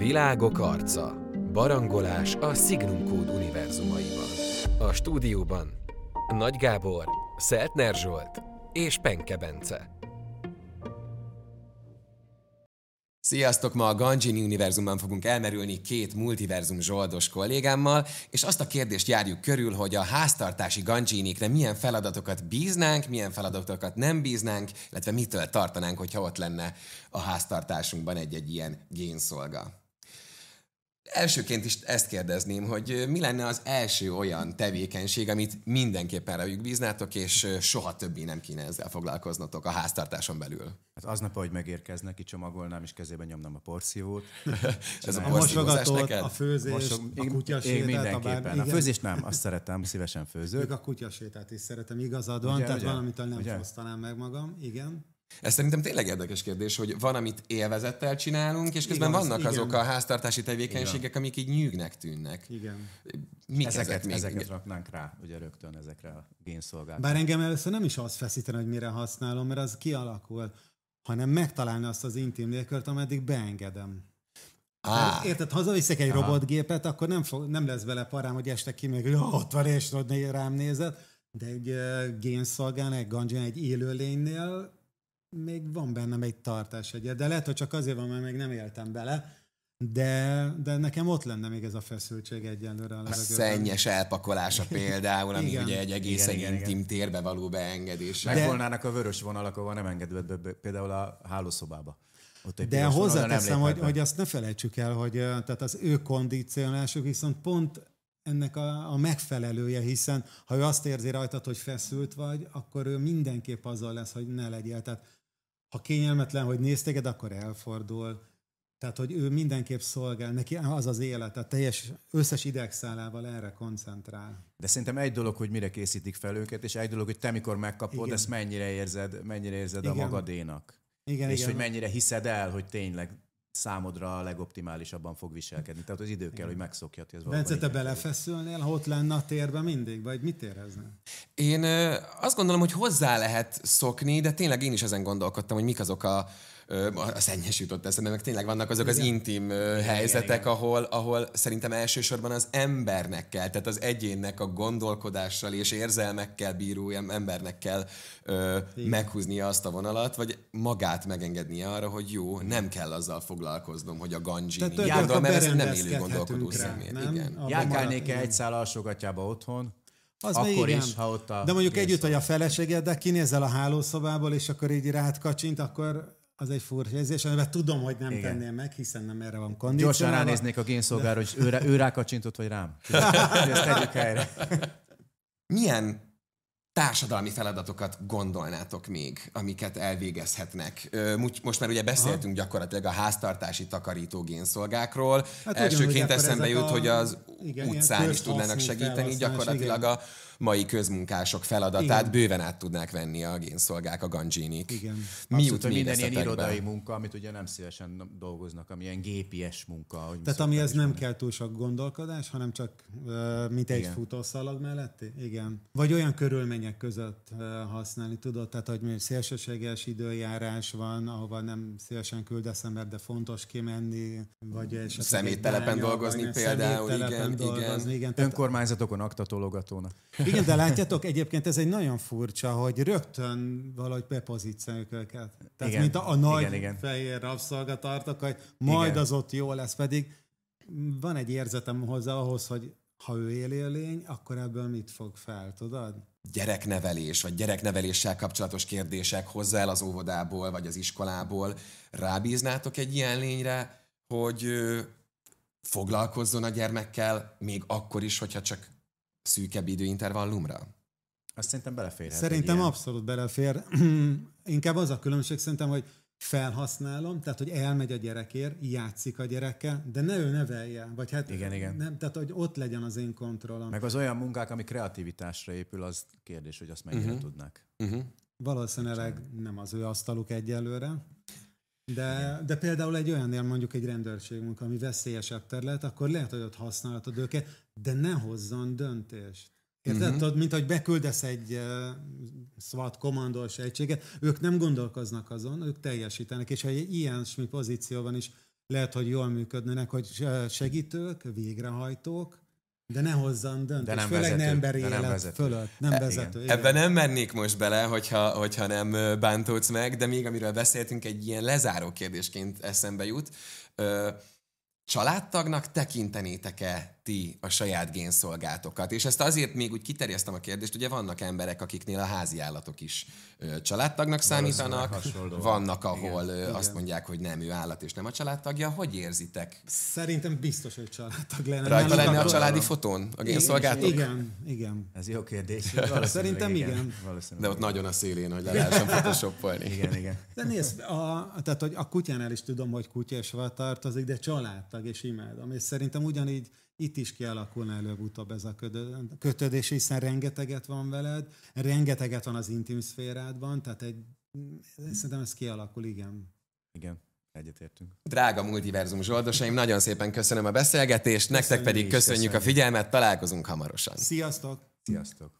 Világok arca. Barangolás a Signum Code univerzumaiban. A stúdióban Nagy Gábor, Szeltner Zsolt és Penke Bence. Sziasztok! Ma a Ganjini univerzumban fogunk elmerülni két multiverzum zsoldos kollégámmal, és azt a kérdést járjuk körül, hogy a háztartási Ganjinikre milyen feladatokat bíznánk, milyen feladatokat nem bíznánk, illetve mitől tartanánk, hogyha ott lenne a háztartásunkban egy-egy ilyen génszolga. Elsőként is ezt kérdezném, hogy mi lenne az első olyan tevékenység, amit mindenképpen rájuk bíznátok, és soha többé nem kéne ezzel foglalkoznotok a háztartáson belül? Hát aznap, ahogy megérkeznek, kicsomagolnám, és kezébe nyomnám a porciót. Ez a A mosogatót, neked? a főzés, Mosog- a kutyasétát, én mindenképpen. bármi. A főzést nem, azt szeretem, szívesen Még főzök. a kutyasétát is szeretem, igazad van, Ugye, tehát ugye? valamitől nem Ugye? fosztanám meg magam, igen. Ez szerintem tényleg érdekes kérdés, hogy van, amit élvezettel csinálunk, és közben Igaz, vannak igen. azok a háztartási tevékenységek, amik így nyűgnek tűnnek. Igen. Mik Ezeket, ezek még? ezeket raknánk rá, ugye rögtön ezekre a génszolgákra. Bár engem először nem is az feszítene, hogy mire használom, mert az kialakul, hanem megtalálni azt az intim légkört, ameddig beengedem. Á, Hát, Érted, hazaviszek egy robotgépet, akkor nem, fog, nem lesz vele parám, hogy este ki még, hogy ott van és rám nézett, de egy uh, génszolgán, egy ganján, egy élőlénynél még van bennem egy tartás egyet, de lehet, hogy csak azért van, mert még nem éltem bele, de, de nekem ott lenne még ez a feszültség egyenlőre a a szennyes elpakolása például, ami Igen. ugye egy egészen Igen, igen, intim térbe való beengedés. Meg De- volnának a vörös vonalak, ahol nem engedett be, be, például a hálószobába. Ott egy De hozzáteszem, hogy, hogy azt ne felejtsük el, hogy tehát az ő kondicionálásuk viszont pont ennek a, a megfelelője, hiszen ha ő azt érzi rajtad, hogy feszült vagy, akkor ő mindenképp azzal lesz, hogy ne legyél. Tehát ha kényelmetlen, hogy néz téged, akkor elfordul. Tehát, hogy ő mindenképp szolgál, neki az az élet, tehát teljes összes idegszálával erre koncentrál. De szerintem egy dolog, hogy mire készítik fel őket, és egy dolog, hogy te mikor megkapod, Igen. ezt mennyire érzed, mennyire érzed a Igen. magadénak. Igen, és igen. hogy mennyire hiszed el, hogy tényleg számodra a legoptimálisabban fog viselkedni. Tehát az idő kell, hogy megszokja, hogy ez valóban Bence, te belefeszülnél, ha ott lenne a térben mindig, vagy mit éreznél? Én azt gondolom, hogy hozzá lehet szokni, de tényleg én is ezen gondolkodtam, hogy mik azok a a szennyes jutott eszembe, meg tényleg vannak azok az intim ö, helyzetek, ahol, ahol szerintem elsősorban az embernek kell, tehát az egyénnek a gondolkodással és érzelmekkel bíró em- embernek kell ö, meghúznia azt a vonalat, vagy magát megengednie arra, hogy jó, nem kell azzal foglalkoznom, hogy a ganjini tulajdonképpen mert ez nem élő gondolkodó személy. Igen. Járkálnék-e egy szál alsógatjába otthon, Az akkor igen. is, ha ott a De mondjuk génszolgák. együtt vagy a feleséged, de kinézel a hálószobából, és akkor így rád kacsint, akkor az egy furcsa érzés, amivel tudom, hogy nem Igen. tenném meg, hiszen nem erre van Gyorsan kondicionálva. ránéznék a génszolgára, hogy ő, rá- ő rákacsintott, vagy rám. Ezt tegyük helyre. milyen társadalmi feladatokat gondolnátok még, amiket elvégezhetnek? Most már ugye beszéltünk Aha. gyakorlatilag a háztartási takarító génszolgákról. Hát Elsőként akkor eszembe jut, a- hogy az igen, utcán is tudnának segíteni, gyakorlatilag igen. a mai közmunkások feladatát Igen. bőven át tudnák venni a génszolgák, a ganjinik. Igen. Mi jut minden ilyen irodai munka, amit ugye nem szívesen dolgoznak, ami ilyen gépies munka. Tehát amihez is nem mondani. kell túl sok gondolkodás, hanem csak mint egy Igen. futószalag melletti? Igen. Vagy olyan körülmények között használni tudod, tehát hogy mondjuk szélsőséges időjárás van, ahova nem szívesen küldesz embert, de fontos kimenni, vagy esetleg Szeméttelepen dolgozni például, igen, igen. dolgozni, igen. Tehát Önkormányzatokon aktatologatónak. Igen, de látjátok, egyébként ez egy nagyon furcsa, hogy rögtön valahogy bepozícionáljuk őket. Tehát Igen, mint a, a nagy igen, igen, fehér rabszolgatartok, hogy majd Igen. az ott jó lesz, pedig van egy érzetem hozzá ahhoz, hogy ha ő élőlény, akkor ebből mit fog fel, tudod? gyereknevelés, vagy gyerekneveléssel kapcsolatos kérdések hozzá el az óvodából, vagy az iskolából. Rábíznátok egy ilyen lényre, hogy foglalkozzon a gyermekkel, még akkor is, hogyha csak szűkebb időintervallumra? Azt szerintem beleférhet. Szerintem ilyen. abszolút belefér. Inkább az a különbség szerintem, hogy felhasználom, tehát hogy elmegy a gyerekért, játszik a gyerekkel, de ne ő nevelje. Vagy hát Igen, igen. Nem, tehát hogy ott legyen az én kontrollom. Meg az olyan munkák, ami kreativitásra épül, az kérdés, hogy azt mennyire uh-huh. tudnak. Uh-huh. Valószínűleg nem az ő asztaluk egyelőre. De, de például egy olyannél mondjuk egy rendőrségmunka, ami veszélyesebb terület, akkor lehet, hogy ott használhatod őket, de ne hozzon döntést. Érted? Uh-huh. Tudod, mint hogy beküldesz egy uh, SWAT kommandós egységet, ők nem gondolkoznak azon, ők teljesítenek, és ha egy ilyesmi pozícióban is lehet, hogy jól működnének, hogy se- segítők, végrehajtók, de ne hozzon döntés, De nem főleg vezetők, nem emberi de nem élet vezetők. fölött, nem vezető. igen. Ebben nem mennék most bele, hogyha, hogyha nem bántódsz meg, de még amiről beszéltünk, egy ilyen lezáró kérdésként eszembe jut. Családtagnak tekintenétek-e ti a saját génszolgátokat? És ezt azért még úgy kiterjesztem a kérdést, ugye vannak emberek, akiknél a házi állatok is ö, családtagnak számítanak, vannak, ahol ö, azt mondják, hogy nem ő állat és nem a családtagja. Hogy érzitek? Szerintem biztos, hogy családtag lenne. Rajta lenne a családi fotón a génszolgátok? Igen, igen. Ez jó kérdés. Szerintem igen. Valószínűleg De ott nagyon a szélén, hogy le lehessen photoshopolni. Igen, igen. De nézd, a, tehát hogy a kutyánál is tudom, hogy kutya és tartozik, de családtag, és imádom. És szerintem ugyanígy itt is kialakulna előbb-utóbb ez a kötődés, hiszen rengeteget van veled, rengeteget van az intim szférádban, tehát egy, szerintem ez kialakul, igen. Igen, egyetértünk. Drága multiverzum zsoldosaim, nagyon szépen köszönöm a beszélgetést, nektek Köszönjük pedig is, köszönjük a köszönjük. figyelmet, találkozunk hamarosan. Sziasztok! Sziasztok!